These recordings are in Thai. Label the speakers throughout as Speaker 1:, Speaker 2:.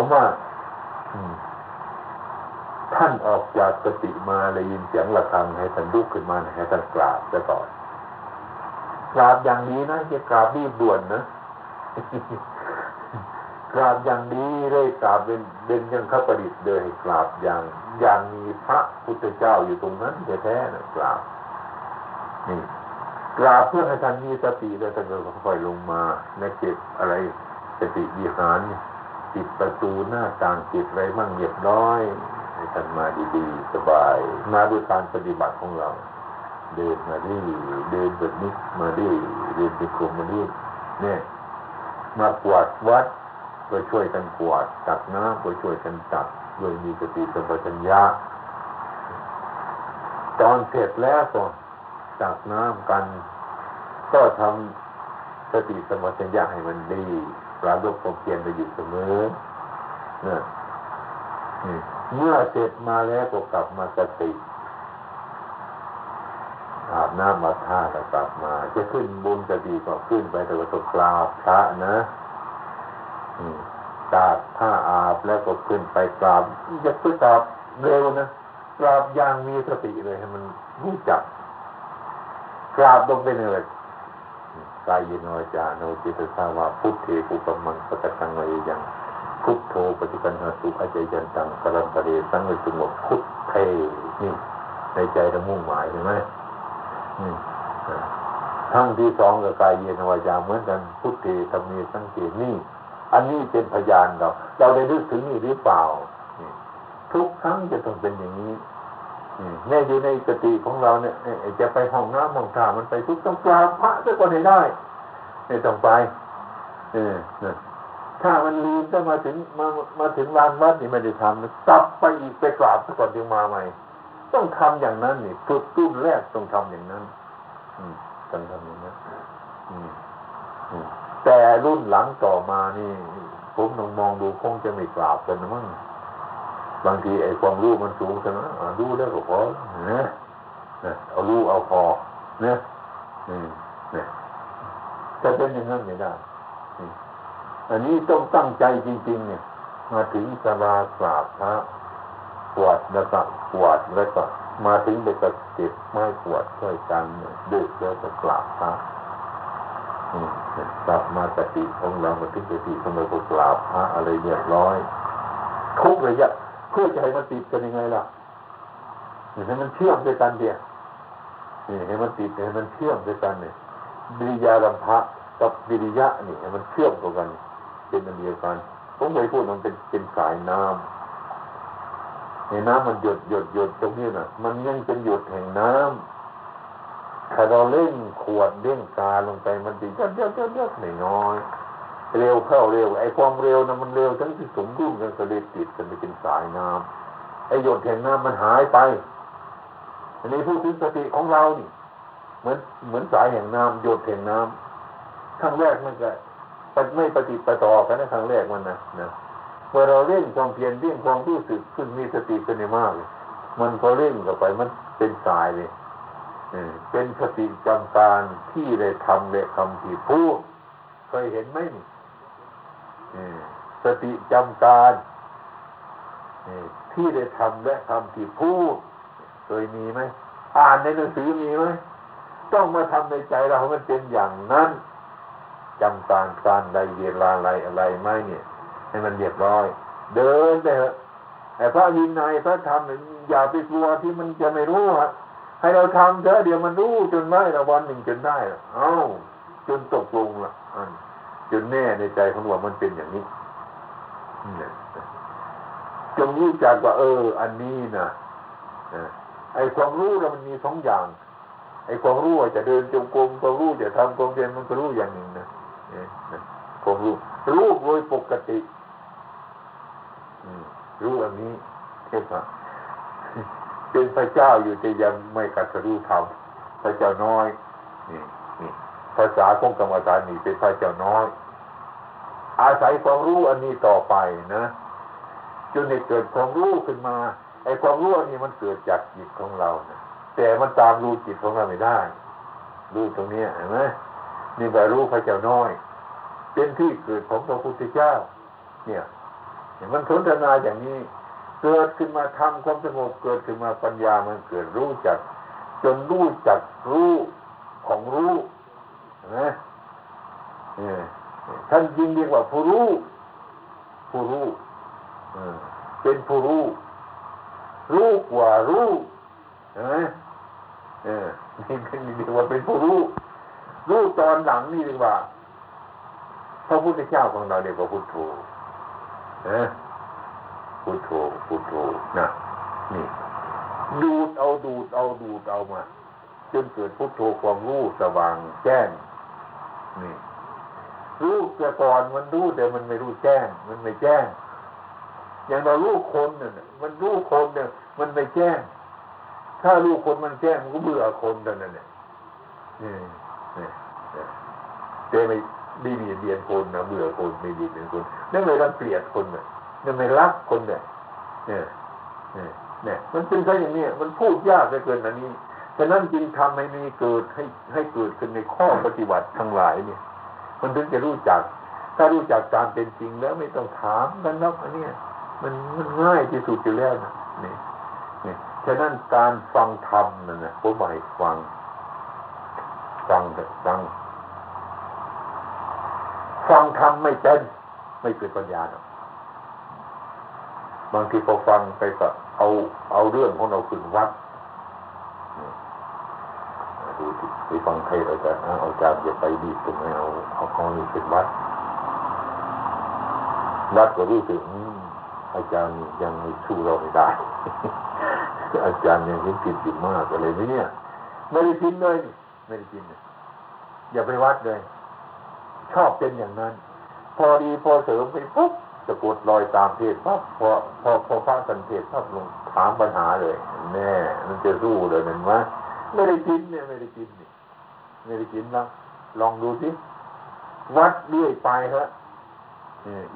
Speaker 1: ผมว่าท่านออกจากสติมาเลยยินเสียงระฆังให้ท่านลุกขึ้นมาให้ท่านกราบจะก่อนกราบอย่างนี้นะจะกราบรีบด่วนนะกราบอย่างนี้เลยกราบเป็นเป็นยังข้าประดิษฐ์เลยกราบอย่าง อย่างมีพระพุทธเจ้าอยู่ตรงนั้นแท้ๆนะกราบนี่กราบเพื่อให้ท่านมีสติแล้วท่านก็ค่อยลงมาในเก็บอะไรสติวิหาร ปิดประตูหน้าต่างปิดอะไรมั่งเรียบร้อยให้ท่านมาดีๆ สบาย มาด้วยการปฏิบัติของเรา เดินมาดิเดินแบบนี้มาดิเดินไปกรมมาดิเนี่ยมากวาดวัดก็ช่วยกันกวาดตักน้ำก็ช่วยกันตักโดยมีสติสัมปชัญญะตอนเสร็จแล้วก็ตักน้ำกัน ก็ทำสติสัมปชัญญะให้มันดี ปราลบความเพียรไปอยู่เสมอเนี่ยเมื่อเสร็จมาแล้วก็กลับมาสติอาบน้ำมาท่าแล้วกลับมา จะขึ้นบุญจะดีก็ขึ้นไปแต่ว่าต้องกราบพระนะกราบผ้าอาบแล้วก็ขึ้นไปกราบจะขึ้นกราบเร็วนะกราบอย่างมีสติเลยให้มันรู้จักกราบลงไปเลย กายโนจาโนจิตสาวาพุทเทปุปมังปตตังเวยังพุทโธปฏิปันหาสุอาจยันตังกรัมปเรสังเวสุงบพุทเทนี่ในใจเรามุ่งหมายใช่ไหมทั้งที่สองกับกายเยนวายาเหมือนกันพุทเทธรรมีสังเกตนี่ อันนี้เป็นพยานเรา เราได้รู้ถึงนี่หรือเปล่า ทุกครั้งจะต้องเป็นอย่างนี้ แม่อยู่ในกติของเราเนี่ยจะไปห้องน้ำห้องท่ามันไปทุกต้องกราบพระซะก่อนให้ได้ไม่ต้องไป เออถ้ามันลืมจะมาถึงมามาถึงลานวัดนี่ไม่ได้ทำตับไปอีกไปกราบซะก่อนจึงมาใหม่ต้องทำอย่างนั้นนี่ฝึกรุ่นแรกต้องทำอย่างนั้น อืมต้องทำอย่างนั้นแต่รุ่นหลังต่อมานี่ ผมลองมองดูคงจะไม่กราบกันนมั้ง บางทีไอ้ความรู้มันสูงใช่ไหมรู้แล้วก็พอเนี่ยเอารู้เอาพอเนี่ยเนี่ยจะเป็นอย่างนั้นไม่ได้อันนี้ต้องตั้งใจจริง ๆ เนี่ย มาถึงสลากราบพระปวดแล้วก็ปวดแล้วก็มาถึงไปกระเก็บไม้ปวดช่วยกันดึกแล้วก็กราบพระกลับมาสติของเรามาถึงสติของเราก็กราบพระอะไรเรียบร้อย ทุกระยะ เพื่อจะให้มันติดกันยังไงล่ะให้มันเชื่อมด้วยกันเดียวนี่ให้มันติดให้มันเชื่อมด้วยกันเนี่ยบิริยาลัมภะกับบิริยะนี่ให้มันเชื่อมต่อกัน เป็นอันเดียวกันผมเคยพูดมันเป็นเป็นสายน้ำในน้ำมันหยดหยดหยดตรงนี้น่ะมันยังเป็นหยดแห่งน้ำถ้าเราเล่นขวดเล่นกาลงไปมันดีเยอะเยอะเยอะเยอะไม่น้อย เร็วเข้าเร็ว ไอ้ความเร็วนะมันเร็วทั้งที่สมดุลกันก็เลยติดกันไปเป็นสายน้ำไอ้หยดแห่งน้ำมันหายไป อันนี้พูดถึงสติของเรานี่เหมือนเหมือนสายแห่งน้ำหยดแห่งน้ำครั้งแรกมันก็ไม่ปฏิปต่อกันนะครั้งแรกมันนะนะเมื่อเราเล่นความเพียรเล่นความรู้สึกขึ้นมีสติขึ้นในมากมันพอเล่นเข้าไปมันเป็นสายเลยเป็นสติจำการที่ได้ทำและคำที่พูดเคยเห็นไหมนี่ สติจำการที่ได้ทำและคำที่พูดเคยมีไหมอ่านในหนังสือมีไหมต้องมาทำในใจเรามันเป็นอย่างนั้นจำการการใดเวลาอะไรอะไรไม่เนี่ย ให้มันเรียบร้อย เดินไปเถอะแต่พระวินัยพระธรรมอย่าไปกลัวที่มันจะไม่รู้ฮะให้เราทำเถอะเดี๋ยวมันรู้จนได้ละวันหนึ่งจนได้ละเอ้าจนตกลงละอัน จนแน่ในใจของว่ามันเป็นอย่างนี้จงรู้จักว่า เออ อันนี้นะไอ้ความรู้เรามันมีสองอย่าง ไอ้ความรู้จะเดินจงกรมความรู้จะทำความเพียรมันก็รู้อย่างหนึ่งนะความรู้รู้โดยปกติรู้อันนี้เท่าเป็นพระเจ้าอยู่แต่ยังไม่กัตรู้ธรรมพระเจ้าน้อยนี่ ภาษาของกรรมฐานนี่เป็นพระเจ้าน้อย อาศัยความรู้อันนี้ต่อไปนะจนในเกิดความรู้ขึ้นมาไอ้ความรู้อันนี้มันเกิดจากจิตของเรานะแต่มันตามรู้จิตของเราไม่ได้รู้ตรงนี้เห็นไหมนี่แบบรู้พระเจ้าน้อย เป็นที่เกิดของพระพุทธเจ้า เนี่ยมันสนทนาอย่างนี้ เกิดขึ้นมาทำความสงบเกิดขึ้นมาปัญญามันเกิดรู้จัก จนรู้จักรู้ของรู้ ท่านจริงเรียกว่าผู้รู้ผู้รู้เป็นผู้รู้รู้กว่ารู้นไหมเออนี่เรียกว่าเป็นผู้รู้รู้ตอนหลังนี่เรียกว่าพระพุทธเจ้าของเราเรียกว่าพุทโธนะพุทโธพุทโธนะนี่ ดูดเอาดูดเอาดูดเอามาจนเกิดพุทโธความรู้สว่างแจ้ง นี่รู้แต่ก่อนมันรู้แต่มันไม่รู้แจ้ง มันไม่แจ้ง อย่างเรารู้คนเนี่ยมันรู้คนเนี่ยมันไม่แจ้ง ถ้ารู้คนมันแจ้งมันก็เบื่อคนแต่นั้นเนี่ยนี่นี่เจไม่ดีเบียดเบียนคนนะเบื่อคนไม่ดีเบียนคนนั่นเลยรังเกลียดคนเนี่ยนั่นไม่รักคนเนี่ยเนี่ยเนี่ยเนี่ยมันเป็นแค่อย่างนี้มันพูดยากเหลือเกินอันนี้ ฉะนั้นจึงทำให้มีเกิดให้ให้เกิดขึ้นในข้อปฏิบัติทั้งหลายเนี่ย มันถึงจะรู้จัก ถ้ารู้จักการเป็นจริงแล้วไม่ต้องถามกันแล้วอันนี้มันมันง่ายที่สุดอยู่แล้วนะนี่นี่ฉะนั้นการฟังธรรมนั่นนะผมหมายฟัง ฟังแต่ฟัง ฟังธรรมไม่เป็นไม่เกิดปัญญาหรอกบางทีพอฟังไปก็เอาเอาเรื่องของเราขึ้นวัด ไปฟังเทศอาจารย์เอาจารย์จะไปดีตรงไหนเอาเอาเขานี่เป็นวัดวัดก็รู้สึกอาจารย์ยังไม่สู้เราไม่ได้ อาจารย์ยังเห็นผิดอยู่มากอะไรไหมเนี่ยไม่ได้กินเลยไม่ได้กินอย่าไปวัดเลย ชอบเป็นอย่างนั้น พอดีพอเสริมไปปุ๊บจะกดลอยตามเทศปั๊บพอพอพอพระสันเทศปั๊บลงถามปัญหาเลย แน่ มันจะสู้เลยเห็นไหม ไม่ได้กินเนี่ยไม่ได้กินนี่ไม่ได้กินแล้วลองดูสิวัดเรื่อยไปฮะ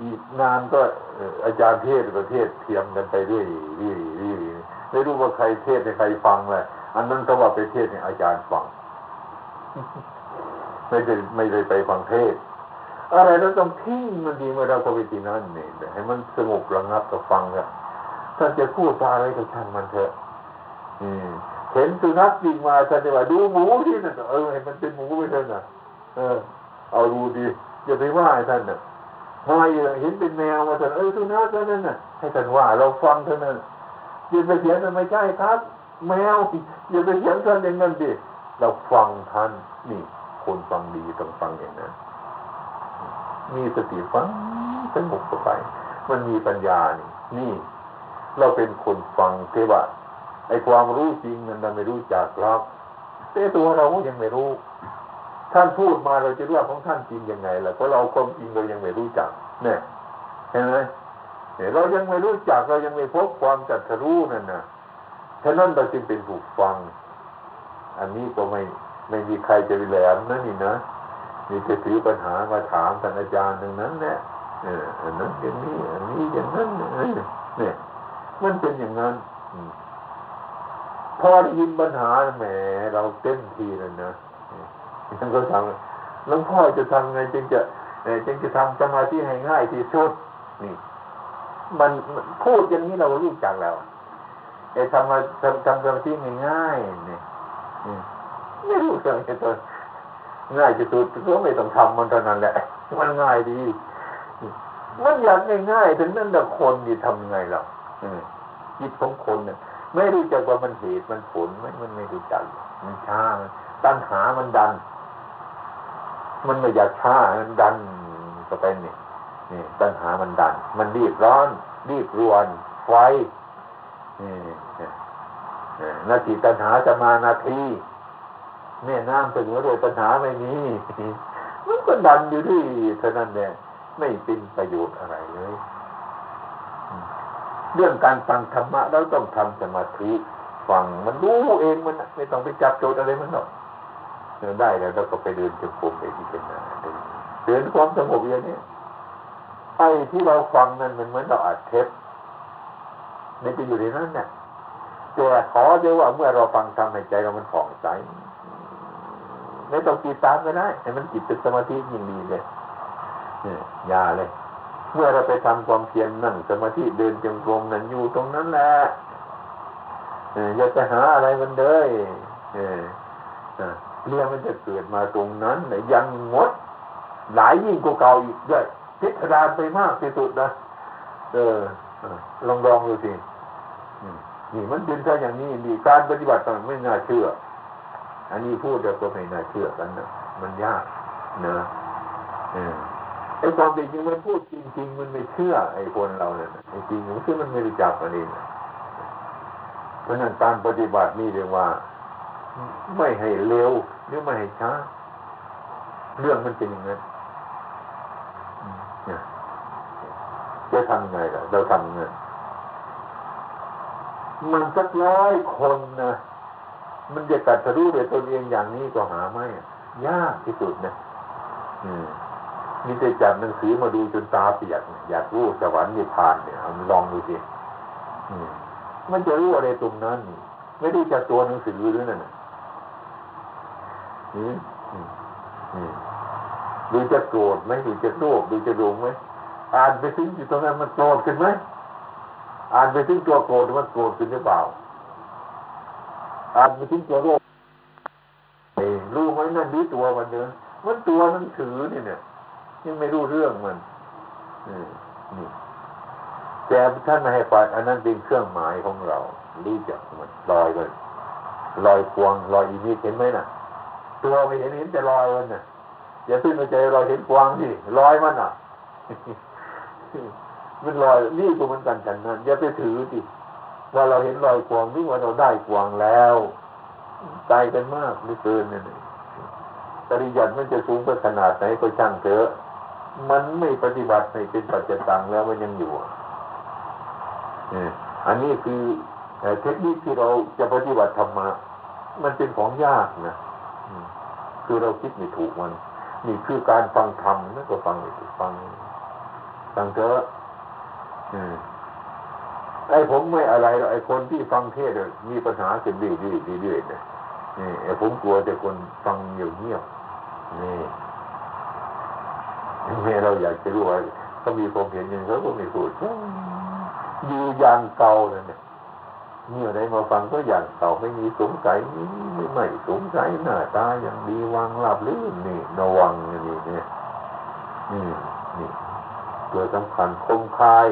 Speaker 1: อีกนานก็อาจารย์เทศประเทศเทียมกันไปเรื่อยเรื่อยเรื่อยไม่รู้ว่าใครเทศในใครฟังเลยอันนั้นก็ว่าไปเทศในอาจารย์ฟัง ไม่ได้ไม่ได้ไปฟังเทศ อะไรเราต้องทิ้งมันดีเมื่อเราเข้าไปที่นั่นเนี่ยให้มันสงบระงับกับฟังเนี่ยท่านจะพูดอะไรกับท่านมันเถอะ อืม เห็นสุนัขวิ่งมาท่านจะว่าดูหมูที่นั่นเออให้มันเป็นหมูไปเถอะนะเออ เอาดูดีอย่าไปว่าท่านน่ะมเห็นเป็นแมวมาท่านเออสุนัขนั่นน่ะ ให้ท่านว่าเราฟังเท่านั้นอย่าไปเขียนมันไม่ใช่ครับ แมวอย่าไปเขียนท่านอย่างนั้นดิเราฟังท่านนี่ คนฟังดีต้องฟังอย่างนั้นมีสติฟังสงบไป มันมีปัญญานี่นี่ เราเป็นคนฟังเทว่า ไอ้ความรู้จริงนั้นเราไม่รู้จักหรอกแต่ตัวเรายังไม่รู้ ท่านพูดมาเราจะรู้ว่าของท่านจริงยังไงล่ะเพราะเราความจริงเรายังไม่รู้จัก เนี่ยเห็นไหมเนี่ยเรายังไม่รู้จักเรายังไม่พบความจัดรู้นั่นนะฉะนั้นเราจึงเป็นผู้ฟัง อันนี้ก็ไม่ไม่มีใครจะไปแหลมนะนี่นะมีจะถือปัญหามาถามท่านอาจารย์หนึ่งนั้นแหละเอออันนั้นอย่างนี้ อันนี้อย่างนั้นเนี่ยมันเป็นอย่างนั้น พอได้ยินปัญหาแหมเราเต็มทีเลยนะท่านก็ทำหลวงพ่อจะทำไงจึงจะจึงจะทำสมาธิให้ง่ายที่สุดนี่ มันพูดอย่างนี้เรารู้จักแล้วไอ้ทำมาทำทำสมาธิง่ายๆนี่ไม่รู้เรื่องไอ้ตัวง่ายที่สุดก็ไม่ต้องทำมันเท่านั้นแหละ มันง่ายดี มันอยากง่ายๆถึงนั่นแต่คนนี่ทำไงล่ะจิตของคนเนี่ย ไม่รู้จักว่ามันเหตุมันผลไม่มันไม่รู้จักมันช้าตัณหามันดัน มันไม่อยากช้ามันดันก็ไปนี่นี่ตัณหามันดัน มันรีบร้อน รีบรวนไฟนี่นาทีตัณหาจะมานาทีแม่น้ำถึงว่าโดยปัญหาไม่มีมันก็ดันอยู่ที่เท่านั้นเนี่ยไม่เป็นประโยชน์อะไรเลย เรื่องการฟังธรรมะเราต้องทำสมาธิฟังมันรู้เองมันไม่ต้องไปจับโจทย์อะไรมันหรอกเดินได้แล้วเราก็ไปเดินจงกรมไปที่เป็นเดินความสงบอย่างนี้ไอ้ที่เราฟังนั้นมันเหมือนเราอัดเทปไม่ไปอยู่ในนั้นเนี่ยแต่ขอเดียวว่าเมื่อเราฟังทำในใจเรามันผ่องใสไม่ต้องจิตตามก็ได้ให้มันจิตเป็นสมาธิยิ่งดีเลยเนี่ยยาเลย เมื่อเราไปทำความเพียรนั่งสมาธิเดินจงกรมนั่นอยู่ตรงนั้นแหละอย่าไปหาอะไรมันเลยเรื่องมันจะเกิดมาตรงนั้นยังงดหลายยิ่งกว่าเก่าอีกด้วยพิจารณาไปมากที่สุดนะเออลองลองดูสินี่มันเป็นแค่อย่างนี้ดีการปฏิบัติต่างไม่น่าเชื่อ อันนี้พูดเดี๋ยวก็ไม่น่าเชื่อกันนะมันยากนะเออ ไอ้ความจริงมันพูดจริงๆมันไม่เชื่อไอ้คนเราเนี่ยไอ้จริงมันคือมันไม่รู้จักอันนี้เพราะนั้นการปฏิบัตินี่เรียกว่า ไม่ให้เร็วหรือไม่ให้ช้า เรื่องมันเป็นอย่างนั้นจะทำไงล่ะเราทำไงมันสักร้อยคนนะมันจะตัดทะลุเดยตนเองอย่างนี้ก็หาไม่ยากที่สุดนะ อืม นี่จะจับหนังสือมาดูจนตาเปียกอยากรู้สวรรค์นิพพานเนี่ยลองดูสิมันจะรู้อะไรตรงนั้น ไม่ได้จากตัวหนังสือหรือนั่นดูจะโกรธไหมดูจะโลภดูจะหลงไหมอ่านไปถึงอยู่ตรงนั้นมันโกรธขึ้นไหมอ่านไปถึงตัวโกรธมันโกรธขึ้นหรือเปล่าอ่านไปถึงตัวโลภรู้ไหมนั่นรู้ตัวมันเนื้อมันตัวหนังสือนี่เนี่ย ยังไม่รู้เรื่องมันนี่แต่ท่านไม่ให้ปอันนั้นเป็นเครื่องหมายของเรารู้จักมันลอยเลยลอยควงลอยอีมิเห็นไหมน่ะ ตัวไม่เห็นเห็นแต่ลอยมันน่ะอย่าขึ้นใจลอยเห็นควงที่ลอยมันอะมันลอยนี่ก็มือนกันฉันนั้นอย่าไปถือสิว่าเราเห็นลอยควงนี่ว่าเราได้ควงแล้วใจกันมากไม่เกินเนี่ยปริยัติมันจะสูงไปขนาดไหนก็ช่างเถอะ มันไม่ปฏิบัติไม่เป็นปัจจตังแล้วมันยังอยู่อันนี้คือเทคนิคที่เราจะปฏิบัติธรรมะมันเป็นของยากนะคือเราคิดไม่ถูกมัน นี่คือการฟังธรรมนั่นก็ฟังไม่ถูกฟังฟังเถอะไอ้ผมไม่อะไรไอ้คนที่ฟังเทศมีปัญหาเกิดเรื่อยๆเรื่อยๆเนี่ยนี่ไอ้ผมกลัวแต่คนฟังเงียบๆนี่แม่ เราอยากจะรู้ว่าเขามีความเห็นยังเขาก็ไม่พูดอยู่อย่างเก่าเลยเนี่ยเมื่อใดมาฟังก็อย่างเก่าไม่มีสงสัยไม่ไม่สงสัยหน้าตาอย่างดีวางหลับลื่นนี่ระวังนี่เนี่ยนี่นี่ตัวสำคัญคงคาย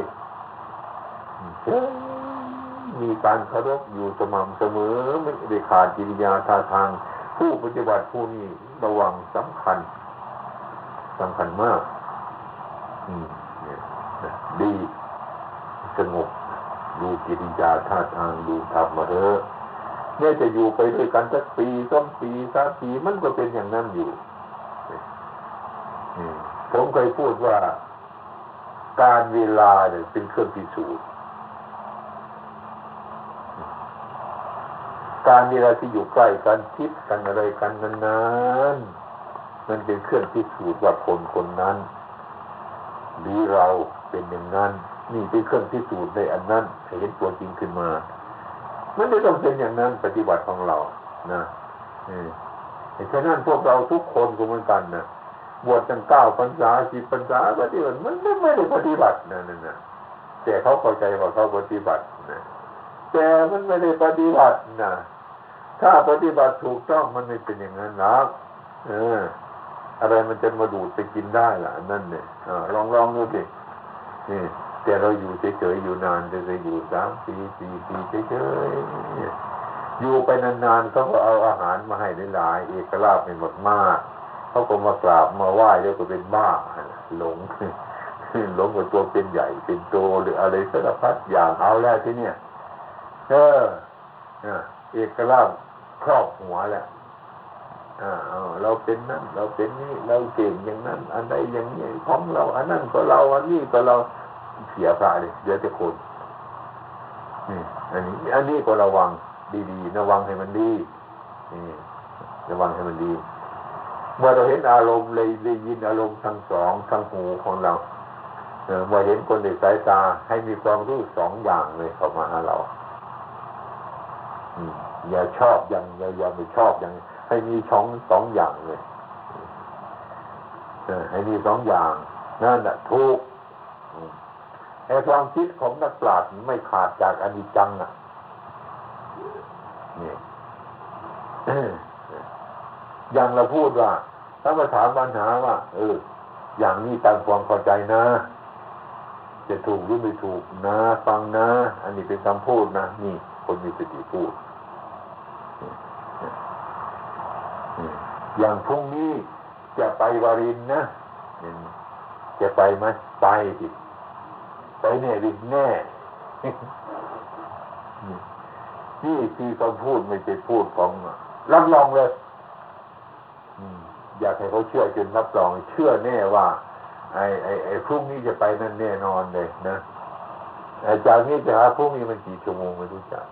Speaker 1: มีการเคารพอยู่สม่ำเสมอไม่ได้ขาดกิริยาท่าทาง ผู้ปฏิบัติผู้นี้ระวังสำคัญ สำคัญมากดีสงบดูกิริยาท่าทางดูธรรมมาเถอะเนี่ยจะอยู่ไปด้วยกันสักปีสองปีสามปีมันก็เป็นอย่างนั้นอยู่ผมเคยพูดว่าการเวลาเนี่ยเป็นเครื่องพิสูจน์การเวลาที่อยู่ใกล้กันคิดกันอะไรกันนานๆ มันเป็นเครื่องพิสูจน์ว่าคนคนนั้น หรือเราเป็นอย่างนั้นนี่เป็นเครื่องพิสูจน์ในอันนั้นเห็นตัวจริงขึ้นมา มันไม่ต้องเป็นอย่างนั้นปฏิบัติของเรานะฉะนั้นพวกเราทุกคนก็เหมือนกันนะบวชตั้งเก้าพรรษาสิบพรรษาปฏิบัติมันไม่ได้ปฏิบัตินะนั่นนะแต่เขาเข้าใจว่าเขาปฏิบัตินะแต่มันไม่ได้ปฏิบัตินะถ้าปฏิบัติถูกต้องมันไม่เป็นอย่างนั้นหรอกเออ อะไรมันจะมาดูดไปกินได้ล่ะนั่นเนี่ยลองลองดูสินี่แต่เราอยู่เฉยๆอยู่นานจะไปอยู่สามปีสี่ปีเฉยๆอยู่ไปนานๆเขาก็เอาอาหารมาให้หลายๆเอกลาภเป็นหมดมากเขาก็มากราบมาไหว้แล้วก็เป็นบ้าหลงหลงกับตัวเป็นใหญ่เป็นโตหรืออะไรสารพัดอย่างเอาแล้วที่เนี่ยเออเอกลาภครอบหัวแหละ เราเป็นนั่นเราเป็นนี่เราเก่งอย่างนั้น อันใดอย่างนี้ของเรา อันนั้นก็เราอันนี้ก็เราเสียพระเลยเดี๋ยวจะคนนี่อันนี้ อันนี้ก็ระวังดีๆระวังให้มันดีนี่ระวังให้มันดี เมื่อเราเห็นอารมณ์เลยได้ยินอารมณ์ทั้งสองทั้งหูของเราเมื่อเห็นคนในสายตาให้มีความรู้สองอย่างเลยเข้ามาหาเราอย่าชอบอย่างอย่าอย่าไม่ชอบอย่าง ให้มีช่องสองอย่างเลยให้มีสองอย่างนั่นแหละทุกไอ้ความคิดของนักปราชญ์ไม่ขาดจากอนิจจังอะนี่อย่างเราพูดว่า ถ้ามาถามปัญหาว่า เออ อย่างนี้ตามความเข้าใจนะ จะถูกหรือไม่ถูกนะ ฟังนะ อันนี้เป็นคำพูดนะ นี่ คนมีสติพูด อย่างพรุ่งนี้จะไปวารินนะจะไปไหมไปสิไปแน่ดิแน่นี่คือคำพูดไม่ใช่พูดของรับรองเลยอยากให้เขาเชื่อจนรับรอง เชื่อแน่ว่า ไอ้ไอ้ไอ้พรุ่งนี้จะไปนั่นแน่นอนเลยนะจากนี้จะหาพรุ่งนี้มันกี่ชั่วโมงไม่รู้จัก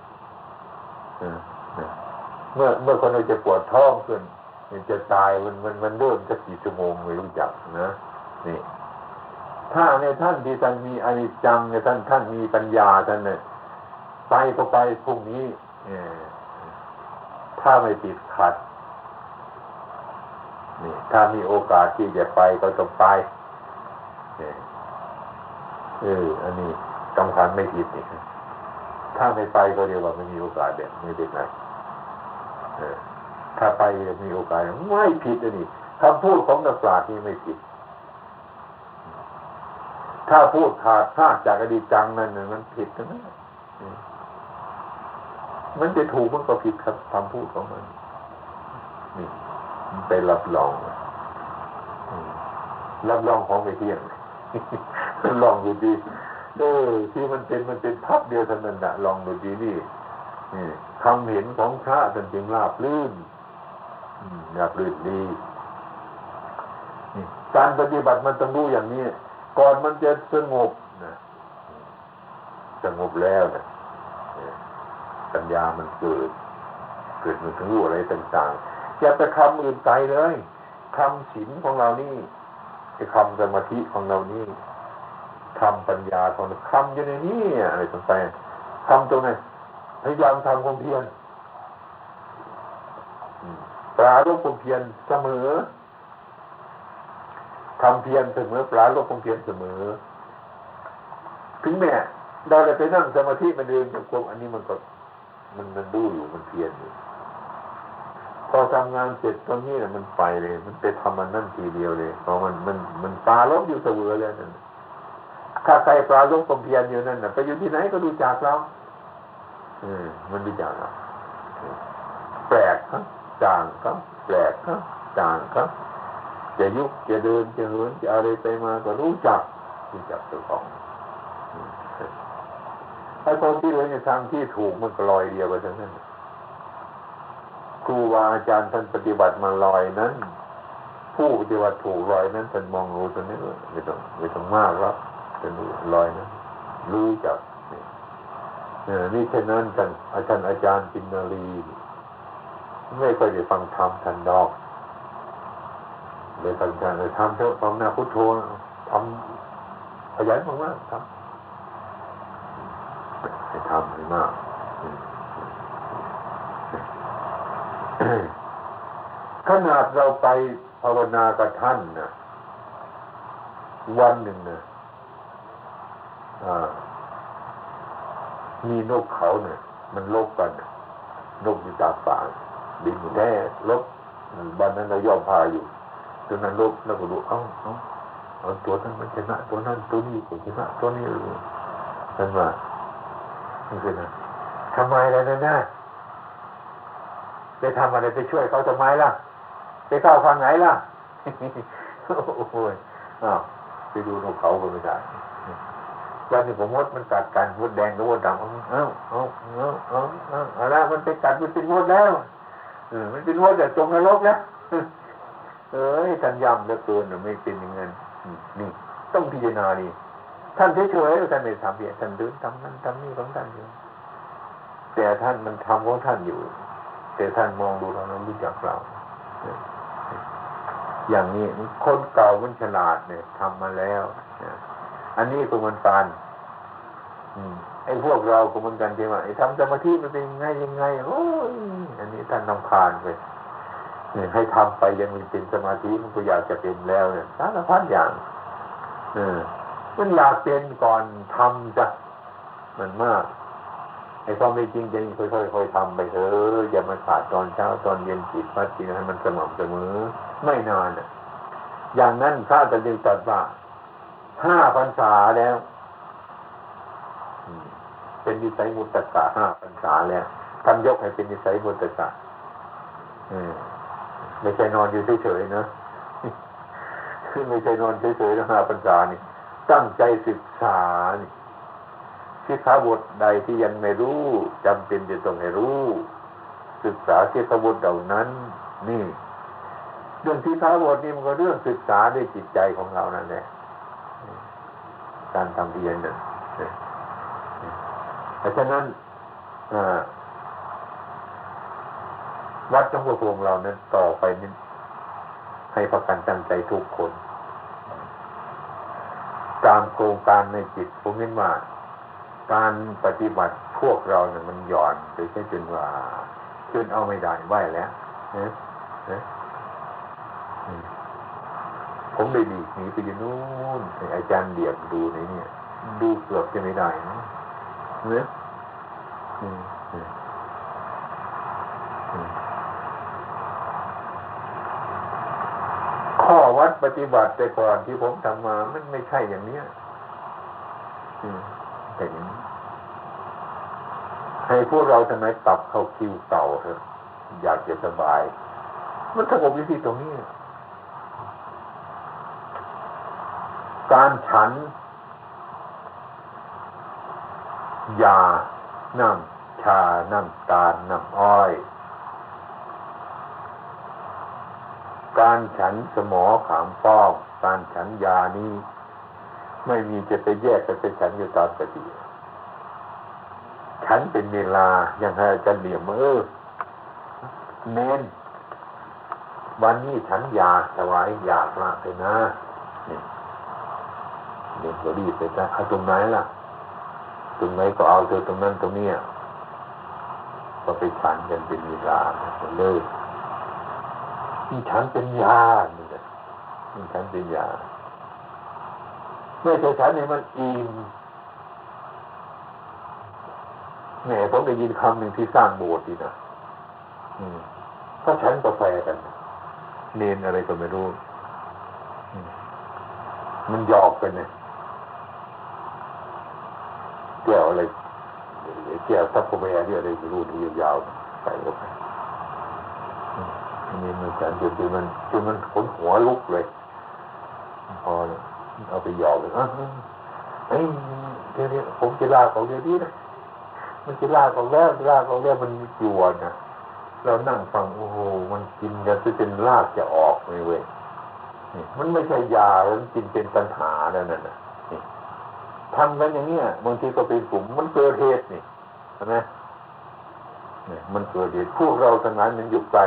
Speaker 1: เมื่อเมื่อคนเราจะปวดท้องขึ้น มันจะตายมันมันมันเริ่มจะกี่ชั่วโมงไม่รู้จักนะนี่ถ้าในท่านที่ท่านมีอนิจจังในท่านท่านมีปัญญาท่านเนี่ยไปก็ไปพรุ่งนี้ถ้าไม่ติดขัดนี่ถ้ามีโอกาสที่จะไปก็ต้องไปเอออันนี้สำคัญไม่ผิดนี่ถ้าไม่ไปก็เรียกว่าไม่มีโอกาสเด็ดไม่เป็นไร ถ้าไปมีโอกาสไม่ผิดอันนี้คำพูดของนักปราชญ์นี่ไม่ผิด ถ้าพูดขาดพลาดจากอดีตจังนั่นมันผิดนะมันจะถูกมันก็ผิดครับคำพูดของมันนี่มันไปรับรองรับรองของไม่เที่ยงลองดูดีเออที่มันเป็นมันเป็นพับเดียวเท่านั้นนะลองดูดีนี่นี่คำเห็นของพระจริงราบลื่น ราบลื่นดีการปฏิบัติมันต้องรู้อย่างนี้ ก่อนมันจะสงบนะสงบแล้วนะปัญญามันเกิด เกิดมันถึงรู้อะไรต่างๆ อย่าไปคำอื่นไกลเลยคำศีลของเรานี่คำสมาธิของเรานี่คำปัญญาของคำอยู่ในนี้อะไรต่างๆคำตรงไหนพยายามทำความเพียร ปลาลบความเพียรเสมอทำเพียรเสมอปลาลบความเพียรเสมอ ถึงแม้เราจะไปนั่งสมาธิมันเดินจงกรมอันนี้มันก็ มันมันดูอยู่มันเพียรอยู่พอทำงานเสร็จตรงนี้เนี่ยมันไปเลย มันไปทำมันนั่นทีเดียวเลยเพราะมันมันมันปลาลบอยู่เสมอเลยนั่นถ้าใครปลาลบความเพียรอยู่นั่นน่ะไปอยู่ที่ไหนก็ดูจากเราเออมันดูจากเราแปลกครับ จางครับแปลกครับจางครับจะยุกจะเดินจะเหินจะอะไรไปมาก็รู้จักรู้จักตัวของไอ้คนที่เดินในทางที่ถูกมันก็ลอยเดียวไปทั้งนั้นครูบาอาจารย์ท่านปฏิบัติมาลอยนั้น ผู้ปฏิบัติถูกลอยนั้นท่านมองรู้ตัวนี้ไม่ต้องไม่ต้องมากแล้วจะรู้ลอยนั้นรู้จักนี่นี่ฉะนั้นท่านอาจารย์อาจารย์ปินนารี ไม่ค่อยได้ฟังธรรมท่านดอกเลยตั้งใจเลยทำเถอะฟังหน้าพุทโธทำขยันมากๆทำให้ทำให้มากขนาดเราไปภาวนากับท่านนะวันหนึ่งนะมีนกเขาเนี่ยมันลบกัน นกอยู่ตาป่า บินแน่ลบบ้านนั้นเราย่อมพาอยู่จนนั้นลบแล้วก็รู้เอ้าเอ้าเอาตัวนั้นมันชนะตัวนั้นตัวนี้ก็ชนะตัวนี้รู้นั่นว่านี่คือนะทำไมล่ะนั่นนะไปทำอะไรไปช่วยเขาทำไมล่ะ ไปเข้าฟังไหนล่ะโอ้ยอ้าวไปดูนกเขาก็ไม่ได้วันนี้ผมมดมันกัดกันมดแดงกับมดดำเอ้าเอ้าเอ้าเอ้าเอ้าอะไรมันไปกัดมันเป็นมดแล้ว มันเป็นมดแต่จงนรกแล้วเอ้ยท่านย้ำเหลือเกินไม่เป็นอย่างนั้นนี่ต้องพิจารณานี่ท่านเฉยๆท่านไม่ทำเพียท่านเดินทำนั้นทำนี่ของท่านอยู่แต่ท่านมันทำของท่านอยู่ แต่ท่านมองดูเราเรารู้จักเราอย่างนี้คนเก่ามันฉลาดเนี่ยทำมาแล้วอันนี้ก็มันปาน ไอ้พวกเราก็เหมือนกันใช่ไหมไอ้ทำสมาธิมันเป็นยังไงยังไงโอ้ยอันนี้ท่านนำคานไปให้ทำไปยังมีเป็นสมาธิมันก็อยากจะเป็นแล้วเนี่ยสารพัดอย่างเออมันอยากเป็นก่อนทำจ้ะมันมากไอ้ความไม่จริงจค่อยๆค่อยทำไปเถอะอย่ามาขาดตอนเช้าตอนเย็นจิตพัดจิตให้มันสม่ำเสมอ ไม่นานอะ อย่างนั้นพระจะจึงตรัสว่าห้าพรรษาแล้ว เป็นนิสัยมุตตะห้าพรรษาแล้วท่านยกให้เป็นนิสัยมุตตะอืมไม่ใช่นอนอยู่เฉยๆนะคือไม่ใช่นอนเฉยๆนะห้าพรรษานี่ ตั้งใจศึกษานี่สิกขาบทใดที่ยังไม่รู้จำเป็นจะต้องให้รู้ ศึกษาสิกขาบทเหล่านั้น นี่เรื่องสิกขาบทนี่มันก็เรื่องศึกษาด้วยจิตใจของเรานั่นแหละการทำเรียนนั่น เพราะฉะนั้นวัดจงประพงเรานั้นต่อไปนี้ให้ประกันตั้งใจทุกคน ตามโครงการในจิตผมเห็นว่าการปฏิบัติพวกเราเนี่ยมันหย่อนไปแค่จนว่าจนเอาไม่ได้ไหวแล้วนะนะผมได้ดีหนีไปอยู่นู้นอาจารย์เดียบดูในนี่ดูเกือบจะไม่ได้นะ เนื้อข้อวัดปฏิบัติแต่ก่อนที่ผมทำมา มันไม่ใช่อย่างเนี้ยแต่อย่างนี้ให้พวกเราทำไมปรับเข้าคิวเก่าเถอะอยากจะสบาย มันสงบอยู่ที่ตรงนี้ การฉัน ยา น้ำชา น้ำตาล น้ำอ้อย การฉันสมอขามป้อมการฉันยานี้ ไม่มีจะไปแยกกันไปฉันอยู่ตามปฏิฉันเป็นเวลาอย่างไรจะเหลี่ยมเออเน้นวันนี้ฉันยาถวายยาพระไปนะ นี่เดี๋ยวรีบไปจะเอาตรงไหนล่ะ ตรงไหนก็เอาเธอตรงนั้นตรงนี้ก็ไปฉันกันเป็นเวลาเลยนี่ฉันเป็นยานี่แหละนี่ฉันเป็นยาเมื่อฉันเนี่ยมันอิ่มแหมผมได้ยินคำหนึ่งที่สร้างโบสถ์ดีนะถ้าฉันกาแฟกัน เนนอะไรก็ไม่รู้ มันหยอกกันเนี่ย ก้วอะไรแก้วซับโคเมียอะไรรู้ที่ยาวๆใส่ลงไปนี่มันฉันจนจนมันจนมันขนหัวลุกเลย พอเอาไปหยอกเลยอะเอ้ยเดี๋ยวผมจะลาเขาเดี๋ยวนี้นะมันจะลากออกแล้วลากออกแล้วมันจวนนะเรานั่งฟังโอ้โหมันกินกันจะเป็นลากจะออกเลยเว้ยมันไม่ใช่ยามันกินเป็นปัญหาแล้วนั่นนะ ทำกันอย่างเนี้ยบางทีก็เป็นกลุ่มมันเกิดเหตุนี่ใช่ไหมเนี่ยมันเกิดเหตุพวกเราทั้งนั้นมันอยู่ไกล